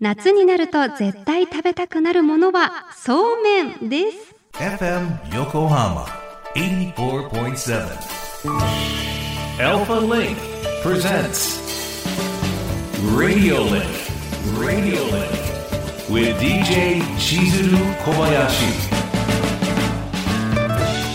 夏になると絶対食べたくなるものはそうめんです FM Yokohama 84.7 Alpha Link presents Radio Link Radio Link with DJ Chizuru Kobayashi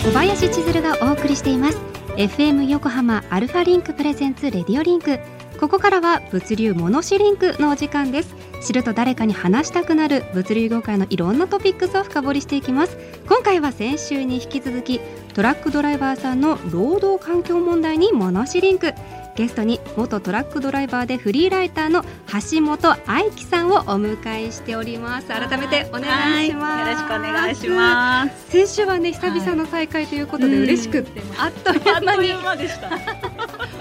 小林千鶴がお送りしています FM 横浜アルファリンク presents Radio Linkここからは物流モノシリンクのお時間です。知ると誰かに話したくなる物流業界のいろんなトピックスを深掘りしていきます。今回は先週に引き続きトラックドライバーさんの労働環境問題にモノシリンク。ゲストに元トラックドライバーでフリーライターの橋本愛樹さんをお迎えしております。改めてお願いします。よろしくお願いします。先週はね久々の再会ということで嬉しくって、あっという間に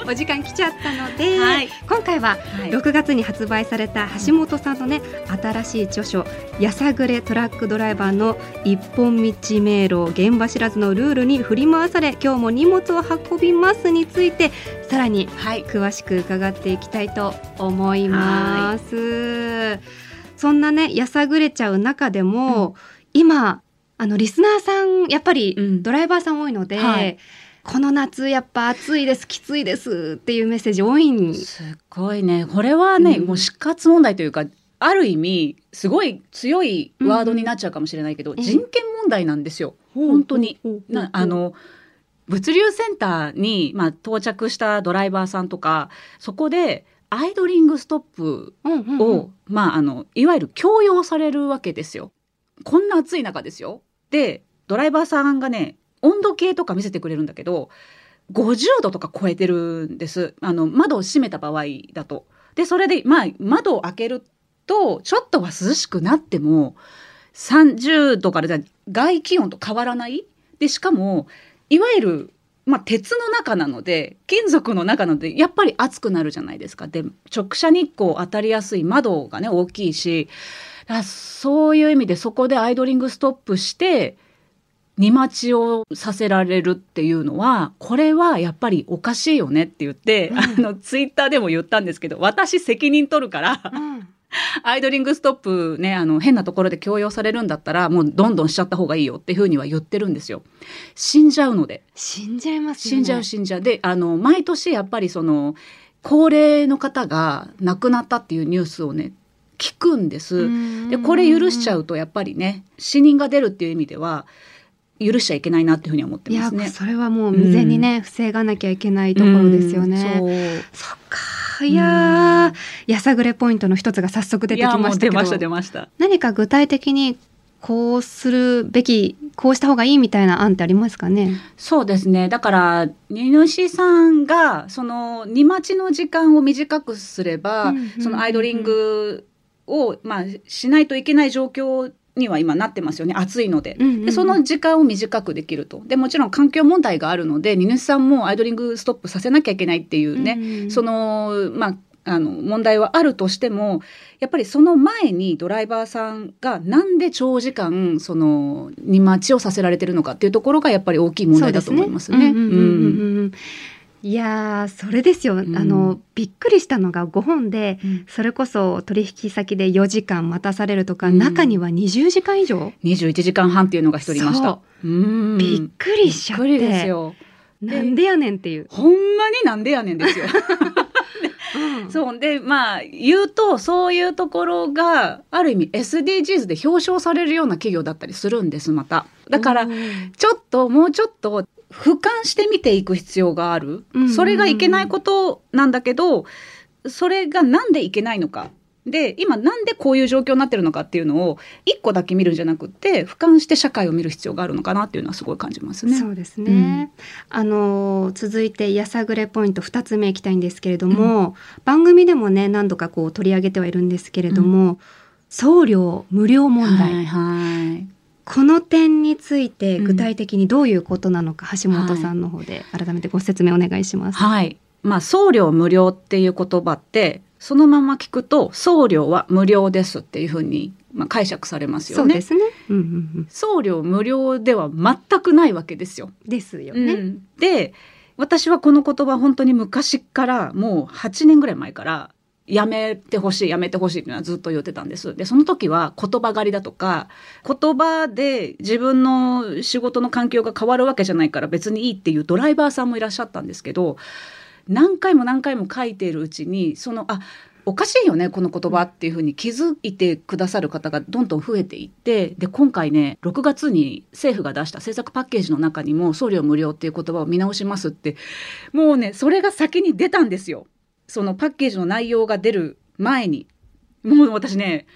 お時間来ちゃったので、はい、今回は6月に発売された橋本さんのね新しい著書「やさぐれトラックドライバーの一本道迷路現場知らずのルールに振り回され今日も荷物を運びます」についてさらに詳しく伺っていきたいと思います。そんなねやさぐれちゃう中でも、うん、今あのリスナーさんやっぱりドライバーさん多いので、うんはいこの夏やっぱ暑いですきついですっていうメッセージ多いんすごいね。これはね、うん、もう死活問題というかある意味すごい強いワードになっちゃうかもしれないけど、うん、人権問題なんですよ、う。ん、本当に。なあの物流センターに、まあ、到着したドライバーさんとかそこでアイドリングストップを、まあ、あのいわゆる強要されるわけですよ。こんな暑い中ですよ。でドライバーさんがね温度計とか見せてくれるんだけど50度とか超えてるんですあの窓を閉めた場合だと。でそれでまあ窓を開けるとちょっとは涼しくなっても30度から外気温と変わらないでしかもいわゆる、まあ、鉄の中なので金属の中なのでやっぱり暑くなるじゃないですか。で直射日光当たりやすい窓がね大きいしそういう意味でそこでアイドリングストップして荷待ちをさせられるっていうのはこれはやっぱりおかしいよねって言って、うん、あのツイッターでも言ったんですけど私責任取るから、うん、アイドリングストップねあの変なところで強要されるんだったらもうどんどんしちゃった方がいいよっていうふうには言ってるんですよ。死んじゃうので。死んじゃいます、ね、死んじゃう死んじゃう。であの毎年やっぱりその高齢の方が亡くなったっていうニュースをね聞くんです。でこれ許しちゃうとやっぱりね死人が出るっていう意味では許しちゃいけないなっていうふうに思ってますね。それはもう未然にね、うん、防がなきゃいけないところですよね。うん、そそっかいややさぐれポイントの一つが早速出てきましたけど。出ました出ました。何か具体的にこうするべきこうした方がいいみたいな案ってありますかね？そうですねだから荷主さんがその荷待ちの時間を短くすれば、うんうんうんうん、そのアイドリングを、まあ、しないといけない状況には今なってますよね。暑いので。うんうん、でその時間を短くできると。でもちろん環境問題があるので荷主さんもアイドリングストップさせなきゃいけないっていうね、うんうん、そのまああの問題はあるとしてもやっぱりその前にドライバーさんがなんで長時間その荷待ちをさせられてるのかっていうところがやっぱり大きい問題だと思いますね。いやそれですよ、うん、あのびっくりしたのが5本で、うん、それこそ取引先で4時間待たされるとか、うん、中には20時間以上？21時間半っていうのが一人いました。びっくりしちゃって。ですよ。なんでやねんっていう。ほんまになんでやねんですよ。うん、そう。でまあ言うとそういうところがある意味 SDGs で表彰されるような企業だったりするんですまた。だからちょっともうちょっと俯瞰して見ていく必要がある、それがいけないことなんだけどそれがなんでいけないのか。で今なんでこういう状況になってるのかっていうのを一個だけ見るんじゃなくて俯瞰して社会を見る必要があるのかなっていうのはすごい感じますね。そうですね。うん、あの続いてやさぐれポイント2つ目いきたいんですけれども、うん、番組でもね何度かこう取り上げてはいるんですけれども、うん、送料無料問題。はいはいこの点について具体的にどういうことなのか、うん、橋本さんの方で改めてご説明お願いします。はい。まあ、送料無料っていう言葉って、そのまま聞くと、送料は無料ですっていうふうに、まあ、解釈されますよね。そうですね。うんうんうん、送料無料では全くないわけですよ。ですよね。うん、で、私はこの言葉本当に昔からもう8年ぐらい前からやめてほしいやめてほしいっていうのはずっと言ってたんですでその時は言葉狩りだとか言葉で自分の仕事の環境が変わるわけじゃないから別にいいっていうドライバーさんもいらっしゃったんですけど何回も何回も書いているうちにそのあおかしいよねこの言葉っていうふうに気づいてくださる方がどんどん増えていってで今回ね6月に政府が出した政策パッケージの中にも送料無料っていう言葉を見直しますってもうねそれが先に出たんですよ。そのパッケージの内容が出る前にもう私ね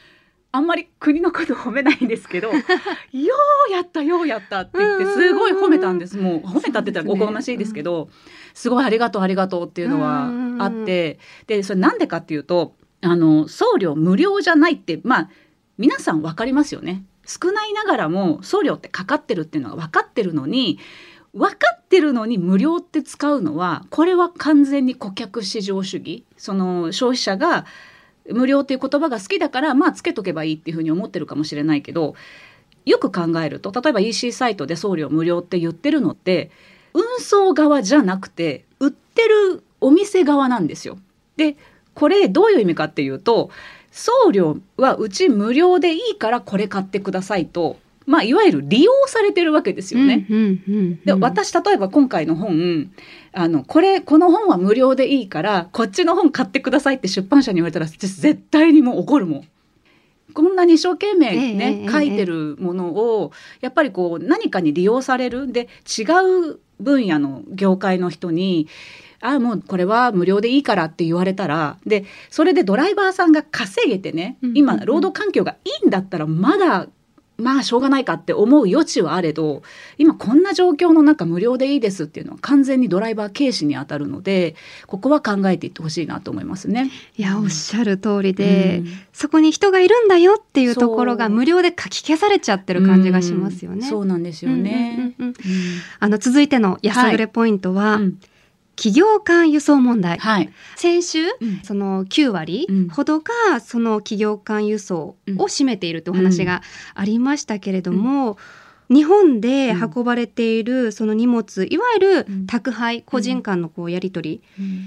あんまり国のこと褒めないんですけど ようやったようやったって言ってすごい褒めたんです。もう褒めたって言ったらおこがましいですけどすごいありがとうありがとうっていうのはあってでそれなんでかっていうとあの送料無料じゃないってまあ皆さん分かりますよね。少ないながらも送料ってかかってるっていうのが分かってるのに分かってるのに無料って使うのはこれは完全に顧客至上主義その消費者が無料っていう言葉が好きだからまあつけとけばいいっていうふうに思ってるかもしれないけどよく考えると例えば EC サイトで送料無料って言ってるのって運送側じゃなくて売ってるお店側なんですよ。でこれどういう意味かっていうと送料はうち無料でいいからこれ買ってくださいとまあ、いわゆる利用されてるわけですよね。で私例えば今回の本あのこれこの本は無料でいいからこっちの本買ってくださいって出版社に言われたら絶対にもう怒るもん。こんなに一生懸命ね、えー、書いてるものをやっぱりこう何かに利用されるで違う分野の業界の人にああもうこれは無料でいいからって言われたらでそれでドライバーさんが稼げてね今労働環境がいいんだったらまだまあしょうがないかって思う余地はあれど今こんな状況の中無料でいいですっていうのは完全にドライバー軽視に当たるのでここは考えていってほしいなと思いますね。いや、おっしゃる通りで、うん、そこに人がいるんだよっていうところが無料で書き消されちゃってる感じがしますよね。うん、そうなんですよね。あの続いての安ぐれポイントは、はいうん企業間輸送問題、はい、先週、うん、その9割ほどがその企業間輸送を占めているというお話がありましたけれども、うん、日本で運ばれているその荷物いわゆる宅配、個人間のこうやり取り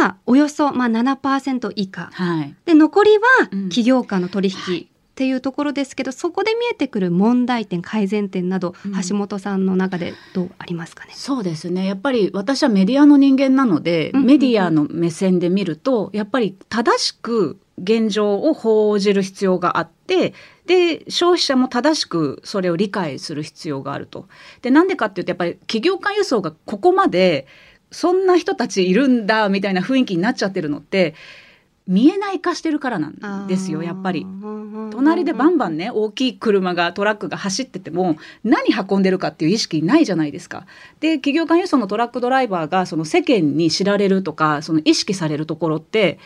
はおよそまあ7%以下、はい、で残りは企業間の取引っていうところですけどそこで見えてくる問題点改善点など、うん、橋本さんの中でどうありますかね？そうですね。やっぱり私はメディアの人間なので、うんうんうん、メディアの目線で見るとやっぱり正しく現状を報じる必要があってで消費者も正しくそれを理解する必要があると。でなんでかっていうとやっぱり企業間輸送がここまでそんな人たちいるんだみたいな雰囲気になっちゃってるのって見えない化してるからなんですよやっぱり。隣でバンバンね大きい車がトラックが走ってても何運んでるかっていう意識ないじゃないですか。で企業間輸送のトラックドライバーがその世間に知られるとかその意識されるところって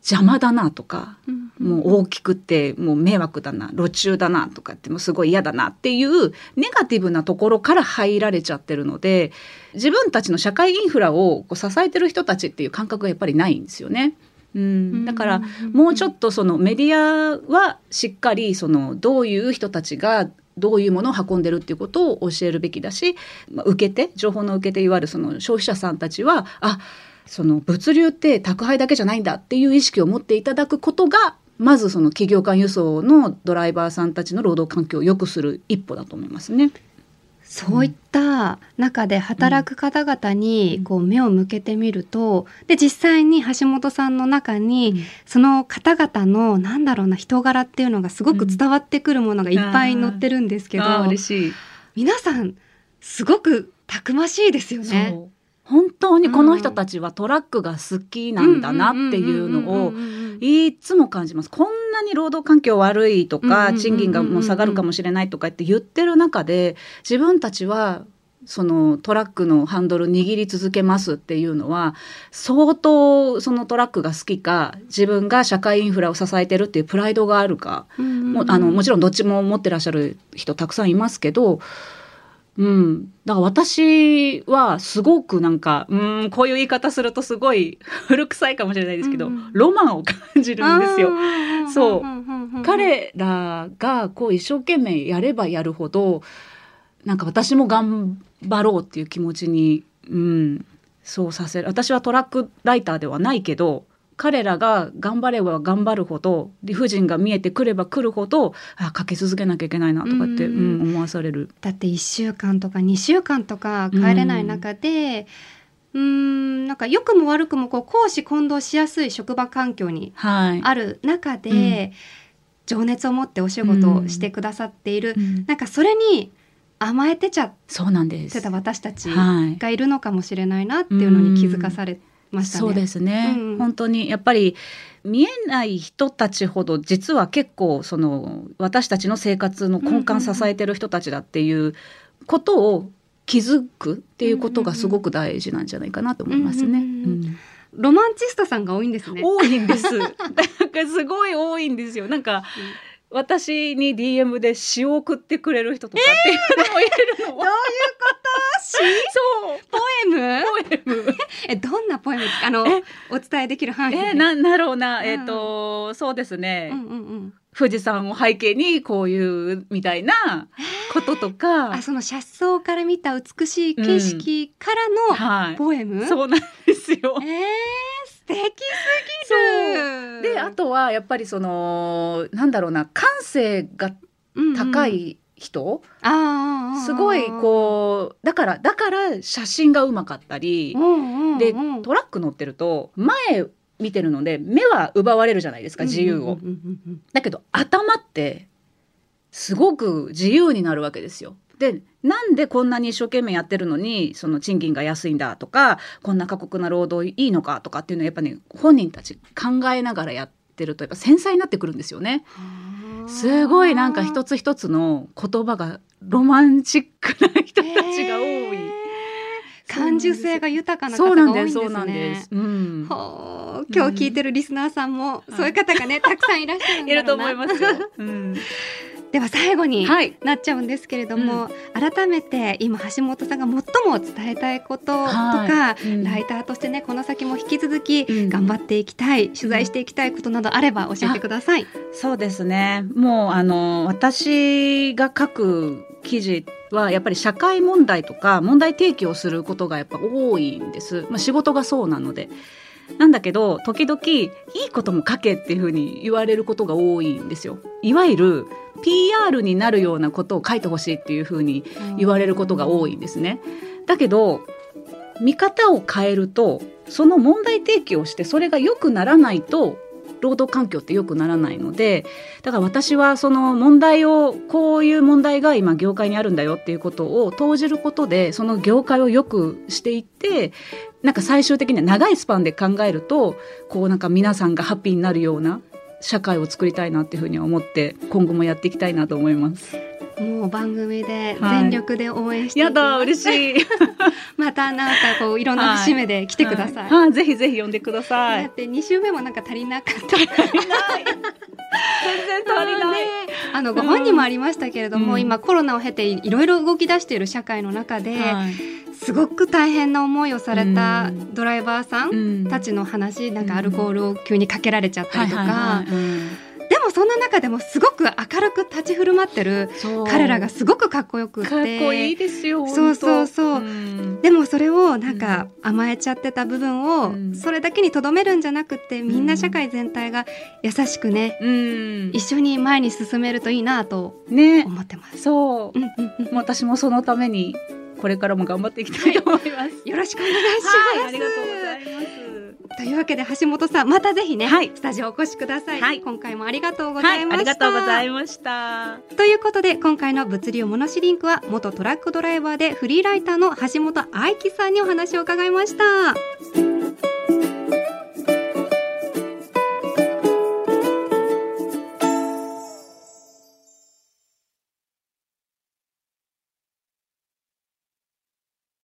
邪魔だなとか、もう大きくてもう迷惑だな路中だなとかってもすごい嫌だなっていうネガティブなところから入られちゃってるので自分たちの社会インフラをこう支えてる人たちっていう感覚がやっぱりないんですよね。うん、だからもうちょっとそのメディアはしっかりそのどういう人たちがどういうものを運んでるっていうことを教えるべきだし、まあ、受け手情報の受け手いわゆるその消費者さんたちはあその物流って宅配だけじゃないんだっていう意識を持っていただくことがまずその企業間輸送のドライバーさんたちの労働環境を良くする一歩だと思いますね。そういった中で働く方々にこう目を向けてみると、で実際に橋本さんの中にその方々のなんだろうな人柄っていうのがすごく伝わってくるものがいっぱい載ってるんですけど、皆さんすごくたくましいですよね。本当にこの人たちはトラックが好きなんだなっていうのをいつも感じます。こんなに労働環境悪いとか賃金がもう下がるかもしれないとかって言ってる中で自分たちはそのトラックのハンドル握り続けますっていうのは相当そのトラックが好きか自分が社会インフラを支えてるっていうプライドがあるか、もあのもちろんどっちも持ってらっしゃる人たくさんいますけどうん。だから私はすごくなんか、うん、こういう言い方するとすごい 古臭いかもしれないですけど、うん、ロマンを感じるんですよ。そう。彼らがこう一生懸命やればやるほど、なんか私も頑張ろうっていう気持ちに、うん、そうさせる。私はトラックライターではないけど、彼らが頑張れば頑張るほど理不尽が見えてくればくるほどあかけ続けなきゃいけないなとかって、うん、思わされる。だって1週間とか2週間とか帰れない中で、うん、なんか良くも悪くもこう公私混同しやすい職場環境にある中で、はいうん、情熱を持ってお仕事をしてくださっている、うん、なんかそれに甘えてちゃってた私たちがいるのかもしれないなっていうのに気づかされましたね。そうですね、うん、本当にやっぱり見えない人たちほど実は結構その私たちの生活の根幹支えてる人たちだっていうことを気づくっていうことがすごく大事なんじゃないかなと思いますね。ロマンチストさんが多いんですね。多いんです。なんかすごい多いんですよ。なんか、私に DM で詩を送ってくれる人とかっていうのもいるの、えー、どういうこと？詩？そう。ポエム？ポエム。えどんなポエム？あのお伝えできる範囲えななろうな。えっ、ー、とそうですね、うんうんうん。富士山を背景にこういうみたいなこととか、あその車窓から見た美しい景色からのポエム、うん。はい、そうなんですよ。えー、素敵すぎる。であとはやっぱりそのなんだろうな感性が高い人、うんうん、すごいこうだからだから写真がうまかったり、うんうんうん、でトラック乗ってると前見てるので目は奪われるじゃないですか自由を。だけど頭ってすごく自由になるわけですよ。でなんでこんなに一生懸命やってるのにその賃金が安いんだとかこんな過酷な労働いいのかとかっていうのはやっぱね本人たち考えながらやってるとやっぱ繊細になってくるんですよね。すごいなんか一つ一つの言葉がロマンチックな人たちが多い。感受性が豊かな方が多いんですね。そうなんです。うん、今日聞いてるリスナーさんも、そういう方がね、たくさんいらっしゃるんだろうな。いると思いますうんでは最後になっちゃうんですけれども、はいうん、改めて今橋本さんが最も伝えたいこととか、はい。うん、ライターとしてねこの先も引き続き頑張っていきたい、うん、取材していきたいことなどあれば教えてください。そうですね。もうあの私が書く記事はやっぱり社会問題とか問題提起をすることがやっぱ多いんです、まあ、仕事がそうなので。なんだけど時々いいことも書けっていうふうに言われることが多いんですよ。いわゆる PR になるようなことを書いてほしいっていうふうに言われることが多いんですね。だけど見方を変えるとその問題提起をしてそれが良くならないと労働環境って良くならないのでだから私はその問題をこういう問題が今業界にあるんだよっていうことを投じることでその業界を良くしていってなんか最終的には長いスパンで考えるとこうなんか皆さんがハッピーになるような社会を作りたいなっていうふうに思って今後もやっていきたいなと思います。もう番組で全力で応援してやだ嬉しい。またなんかこういろんな節目で来てください、はい、ぜひぜひ呼んでください。だって2週目もなんか足りなかった。全然足りない、ね、あのご本人もありましたけれども、うん、今コロナを経ていろいろ動き出している社会の中で、はいすごく大変な思いをされたドライバーさんたちの話、なんかアルコールを急にかけられちゃったりとか。でもそんな中でもすごく明るく立ち振る舞ってる彼らがすごくかっこよくて。かっこいいですよそうそうそう、うん、でもそれをなんか甘えちゃってた部分をそれだけにとどめるんじゃなくてみんな社会全体が優しくね、うん、一緒に前に進めるといいなと思ってます、ね、そう、私もそのためにこれからも頑張っていきたいと思います。よろしくお願いします。はい、ありがとうございます。というわけで橋本さんまたぜひね、はい、スタジオお越しください、はい、今回もありがとうございました、ありがとうございましたということで今回の物流モノシリンクは元トラックドライバーでフリーライターの橋本愛樹さんにお話を伺いました